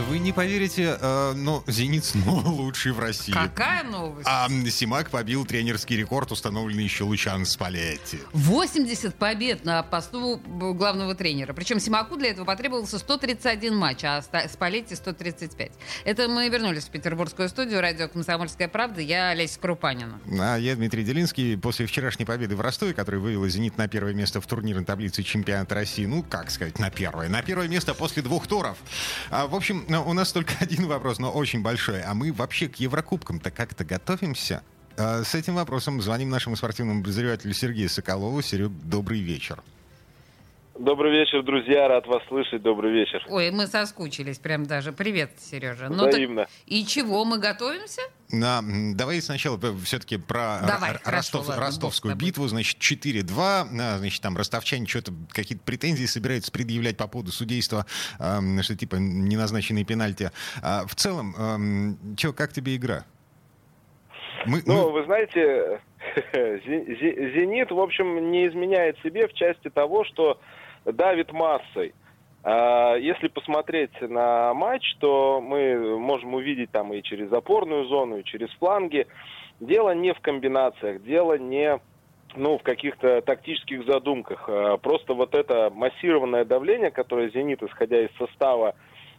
Вы не поверите, э, но «Зенит» снова лучший в России. Какая новость? А Симак побил тренерский рекорд, установленный еще Лучан Спалетти. 80 побед на посту главного тренера. Причем Симаку для этого потребовался 131 матч, а Спалетти 135. Это мы вернулись в петербургскую студию радио «Комсомольская правда». Я Олеся Крупанина. А я Дмитрий Делинский. После вчерашней победы в Ростове, которая вывела «Зенит» на первое место в турнирной таблице чемпионата России, ну, как сказать, на первое. На первое место после двух туров. А, в общем, у нас только один вопрос, но очень большой. А мы вообще к Еврокубкам-то как-то готовимся? А, с этим вопросом звоним нашему спортивному обозревателю Сергею Соколову. Серег, добрый вечер. Добрый вечер, друзья, рад вас слышать, добрый вечер. Ой, мы соскучились прям даже. Привет, Сережа. Ну, Взаимно. Так, и чего, мы готовимся? На, давай сначала все-таки про давай, Ростов, хорошо, ростовскую ладно, битву. Значит, 4-2. Значит, там ростовчане что-то, какие-то претензии собираются предъявлять по поводу судейства, э, что типа неназначенные пенальти. А в целом, э, чё, как тебе игра? Мы, ну, мы... вы знаете, «Зенит», в общем, не изменяет себе в части того, что давит массой. А, если посмотреть на матч, то мы можем увидеть там и через опорную зону, и через фланги. Дело не в комбинациях, дело не ну, в каких-то тактических задумках. А, просто вот это массированное давление, которое «Зенит», исходя из состава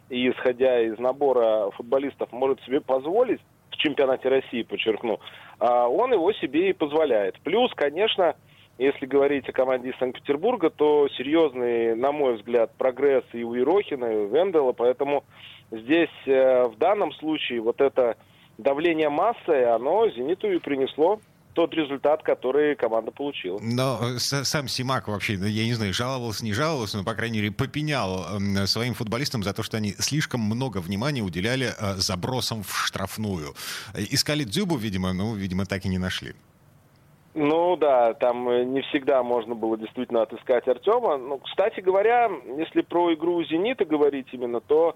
и исходя из набора футболистов, может себе позволить, в чемпионате России, подчеркну, а, он его себе и позволяет. Плюс, конечно, если говорить о команде из Санкт-Петербурга, то серьезный, на мой взгляд, прогресс и у Ирохина, и у Вендела, поэтому здесь э, в данном случае вот это давление массы, оно «Зениту» и принесло тот результат, который команда получила. Но э, сам Симак вообще, ну, я не знаю, жаловался, не жаловался, но, по крайней мере, попенял э, своим футболистам за то, что они слишком много внимания уделяли э, забросам в штрафную. Искали Дзюбу, видимо, но, видимо, так и не нашли. Ну да, там э, не всегда можно было действительно отыскать Артема. Ну, кстати говоря, если про игру Зенита говорить именно, то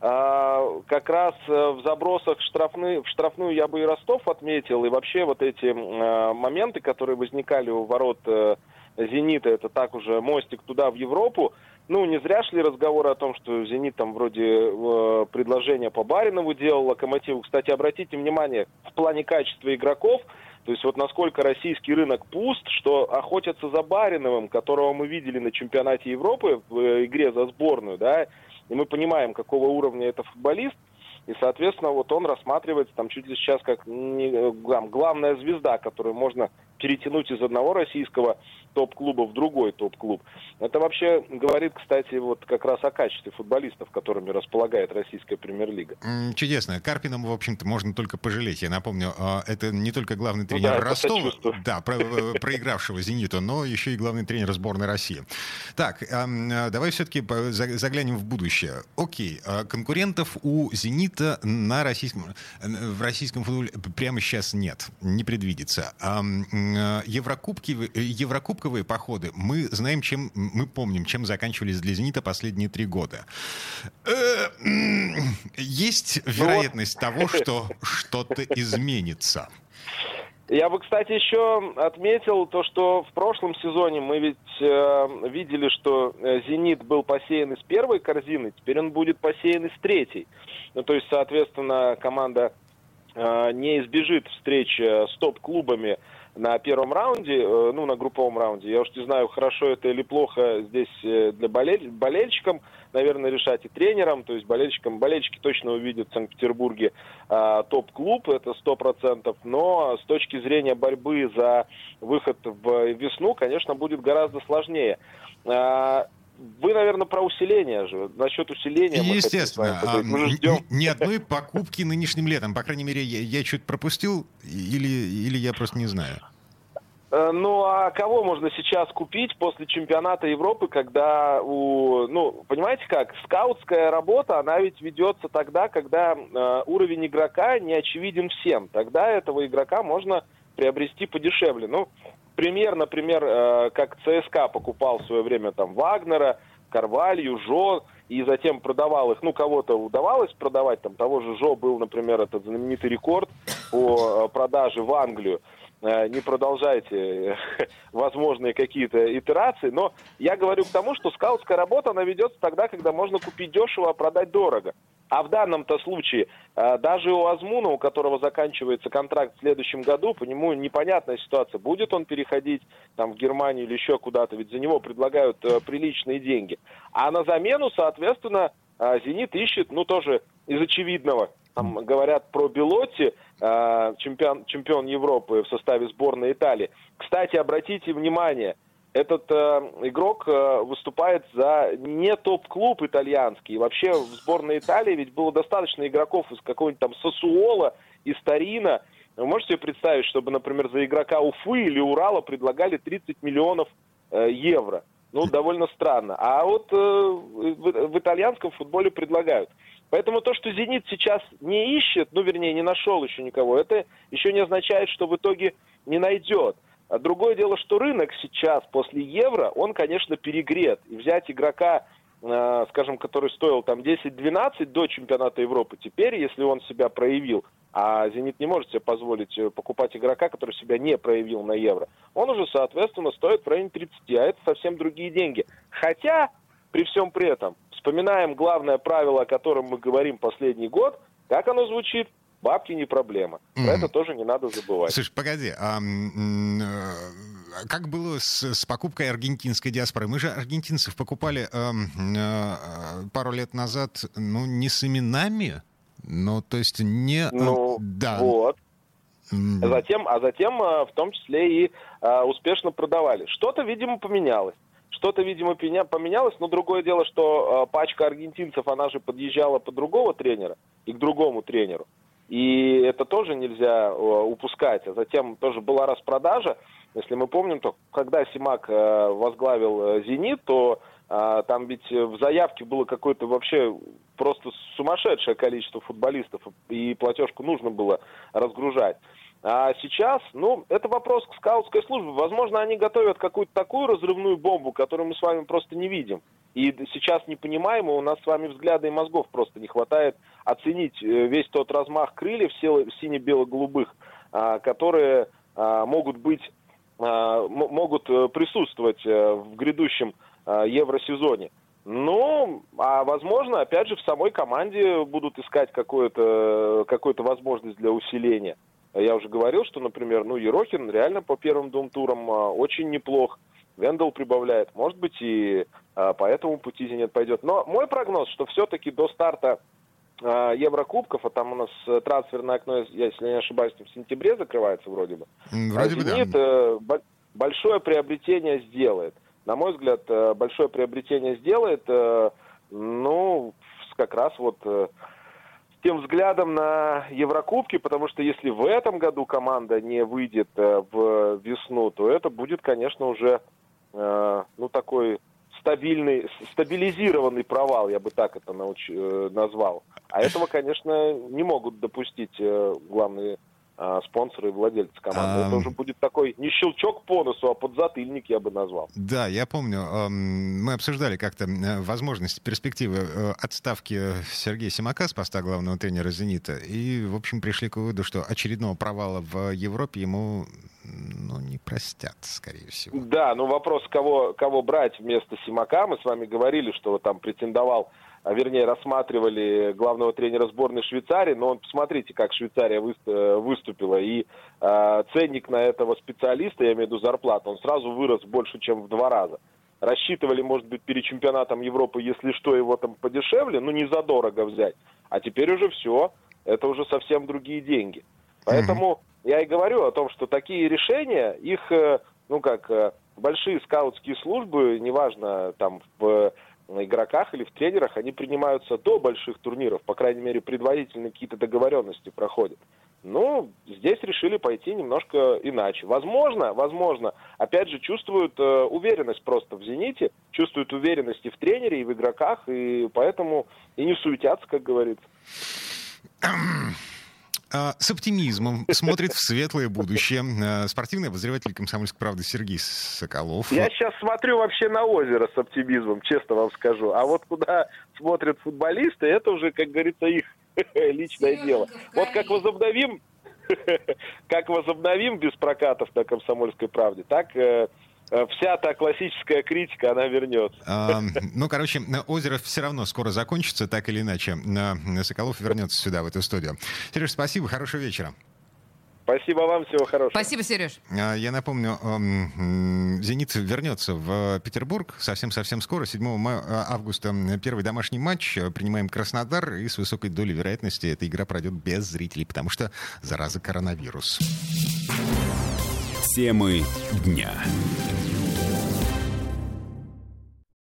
э, как раз э, в забросах штрафны, в штрафную я бы и Ростов отметил, и вообще вот эти э, моменты, которые возникали у ворот э, Зенита, это так уже мостик туда в Европу. Ну, не зря шли разговоры о том, что «Зенит» там вроде э, предложение по Баринову делал, «Локомотиву». Кстати, обратите внимание, в плане качества игроков – то есть вот насколько российский рынок пуст, что охотятся за Бариновым, которого мы видели на чемпионате Европы в э, игре за сборную, да, и мы понимаем, какого уровня это футболист, и, соответственно, вот он рассматривается там чуть ли сейчас как не, э, там, главная звезда, которую можно перетянуть из одного российского топ-клуба в другой топ-клуб. Это вообще говорит, кстати, вот как раз о качестве футболистов, которыми располагает российская премьер-лига. Чудесно. Карпином, в общем-то, можно только пожалеть. Я напомню, а, это не только главный тренер ну, да, Ростова, да, про, э, проигравшего «Зениту», но еще и главный тренер сборной России. Так, давай все-таки заглянем в будущее. Окей, а конкурентов у «Зенита» на российском, в российском футболе прямо сейчас нет, не предвидится. Еврокубки, э, Еврокубковые походы, мы знаем, чем, мы помним, чем заканчивались для «Зенита» последние три года. Э, есть ну вероятность того, что что-то изменится? Я бы, кстати, еще отметил то, что в прошлом сезоне мы ведь э, видели, что «Зенит» был посеян из первой корзины, теперь он будет посеян из третьей. Ну, то есть, соответственно, команда э, не избежит встречи с топ-клубами на первом раунде, э, ну, на групповом раунде. Я уж не знаю, хорошо это или плохо здесь э, для болель... болельщикам, наверное, решать и тренерам. То есть болельщикам, болельщики точно увидят в Санкт-Петербурге а, топ-клуб, это сто процентов. Но с точки зрения борьбы за выход в весну, конечно, будет гораздо сложнее. А, вы, наверное, про усиление же. Насчет усиления. Естественно. Мы, хотим, мы ждем. Ни одной покупки нынешним летом. По крайней мере, я, я что-то пропустил или, или я просто не знаю. Э, ну, а кого можно сейчас купить после чемпионата Европы, когда у... Ну, понимаете как? Скаутская работа, она ведь ведется тогда, когда э, уровень игрока не очевиден всем. Тогда этого игрока можно приобрести подешевле. Ну, пример, например, э, как ЦСКА покупал в свое время там Вагнера, Карвалью, Жо, и затем продавал их, ну, кого-то удавалось продавать, там, того же Жо был, например, этот знаменитый рекорд по продаже в Англию, не продолжайте возможные какие-то итерации, но я говорю к тому, что скаутская работа, она ведется тогда, когда можно купить дешево, а продать дорого. А в данном-то случае э, даже у Азмуна, у которого заканчивается контракт в следующем году, по нему непонятная ситуация. Будет он переходить там, в Германию или еще куда-то, ведь за него предлагают э, приличные деньги. А на замену, соответственно, э, «Зенит» ищет, ну, тоже из очевидного. Там говорят про Белотти, чемпион, чемпион Европы в составе сборной Италии. Кстати, обратите внимание, этот э, игрок э, выступает за не топ-клуб итальянский. Вообще в сборной Италии ведь было достаточно игроков из какого-нибудь там Сосуола, из Тарина. Вы можете себе представить, чтобы, например, за игрока Уфы или Урала предлагали 30 миллионов э, евро? Ну, довольно странно. А вот э, в, в итальянском футболе предлагают. Поэтому то, что «Зенит» сейчас не ищет, ну, вернее, не нашел еще никого, это еще не означает, что в итоге не найдет. А другое дело, что рынок сейчас после евро, он, конечно, перегрет. И взять игрока, э, скажем, который стоил там 10-12 до чемпионата Европы, теперь, если он себя проявил, а «Зенит» не может себе позволить э, покупать игрока, который себя не проявил на евро, он уже, соответственно, стоит в районе 30, а это совсем другие деньги. Хотя, при всем при этом, вспоминаем главное правило, о котором мы говорим последний год, как оно звучит – Бабки не проблема. Про mm. это тоже не надо забывать. Слушай, погоди, а э, как было с, с покупкой аргентинской диаспоры? Мы же аргентинцев покупали э, э, пару лет назад, ну, не с именами, но то есть не... Ну, да. вот. Mm. Затем, а затем э, в том числе и э, успешно продавали. Что-то, видимо, поменялось. Что-то, видимо, поменялось, но другое дело, что э, пачка аргентинцев, она же подъезжала под другого тренера и к другому тренеру. И это тоже нельзя э, упускать. А затем тоже была распродажа. Если мы помним, то когда Симак э, возглавил э, «Зенит», то там ведь в заявке было какое-то вообще просто сумасшедшее количество футболистов, и платежку нужно было разгружать. А сейчас, ну, это вопрос к скаутской службе. Возможно, они готовят какую-то такую разрывную бомбу, которую мы с вами просто не видим. И сейчас не понимаем, и у нас с вами взгляда и мозгов просто не хватает оценить э, весь тот размах крыльев сине-бело-голубых, а, которые а, могут быть, а, могут э, присутствовать э, в грядущем евросезоне. Ну, а возможно, опять же, в самой команде будут искать какую-то какую возможность для усиления. Я уже говорил, что, например, ну, Ерохин реально по первым двум турам очень неплох. Вендел прибавляет. Может быть, и а, по этому пути Зенит пойдет. Но мой прогноз, что все-таки до старта а, Еврокубков, а там у нас трансферное окно, если я не ошибаюсь, в сентябре закрывается вроде бы. Вроде а бы, Зенит да. Э, большое приобретение сделает. На мой взгляд, э, большое приобретение сделает, э, ну, как раз вот тем взглядом на Еврокубки, потому что если в этом году команда не выйдет э, в весну, то это будет, конечно, уже э, ну такой стабильный, стабилизированный провал, я бы так это науч, э, назвал. А этого, конечно, не могут допустить главные а, спонсоры и владельцы команды. А... Это уже будет такой не щелчок по носу, а подзатыльник, я бы назвал. Да, я помню, мы обсуждали как-то э, возможности, перспективы э, отставки Сергея Симака с поста главного тренера «Зенита». И, в общем, пришли к выводу, что очередного провала в Европе ему ну, не простят, скорее всего. Да, ну вопрос, кого, кого брать вместо Симака. Мы с вами говорили, что там претендовал а, вернее, рассматривали главного тренера сборной Швейцарии, но посмотрите, как Швейцария выступила, и э, ценник на этого специалиста, я имею в виду зарплату, он сразу вырос больше, чем в два раза. Рассчитывали, может быть, перед чемпионатом Европы, если что, его там подешевле, ну не задорого взять. А теперь уже все, это уже совсем другие деньги. Поэтому mm-hmm. Я и говорю о том, что такие решения, их, э, ну как, э, большие скаутские службы, неважно, там, в на игроках или в тренерах, они принимаются до больших турниров, по крайней мере, предварительно какие-то договоренности проходят. Ну, здесь решили пойти немножко иначе. Возможно, возможно, опять же, чувствуют э, уверенность просто в «Зените», чувствуют уверенность и в тренере, и в игроках, и поэтому и не суетятся, как говорится. А, с оптимизмом смотрит в светлое будущее а, спортивный обозреватель «Комсомольской правды» Сергей Соколов. Я сейчас смотрю вообще на озеро с оптимизмом, честно вам скажу. А вот куда смотрят футболисты, это уже, как говорится, их личное дело. Вот как возобновим как возобновим без прокатов на «Комсомольской правде», так э, э, вся та классическая критика, она вернется. А, ну, короче, озеро все равно скоро закончится, так или иначе. Соколов вернется сюда, в эту студию. Сереж, спасибо, хорошего вечера. Спасибо вам, всего хорошего. Спасибо, Сереж. А, я напомню, «Зенит» вернется в Петербург совсем-совсем скоро, 7 а, августа. Первый домашний матч. Принимаем Краснодар, и с высокой долей вероятности эта игра пройдет без зрителей, потому что зараза коронавирус. Темы дня.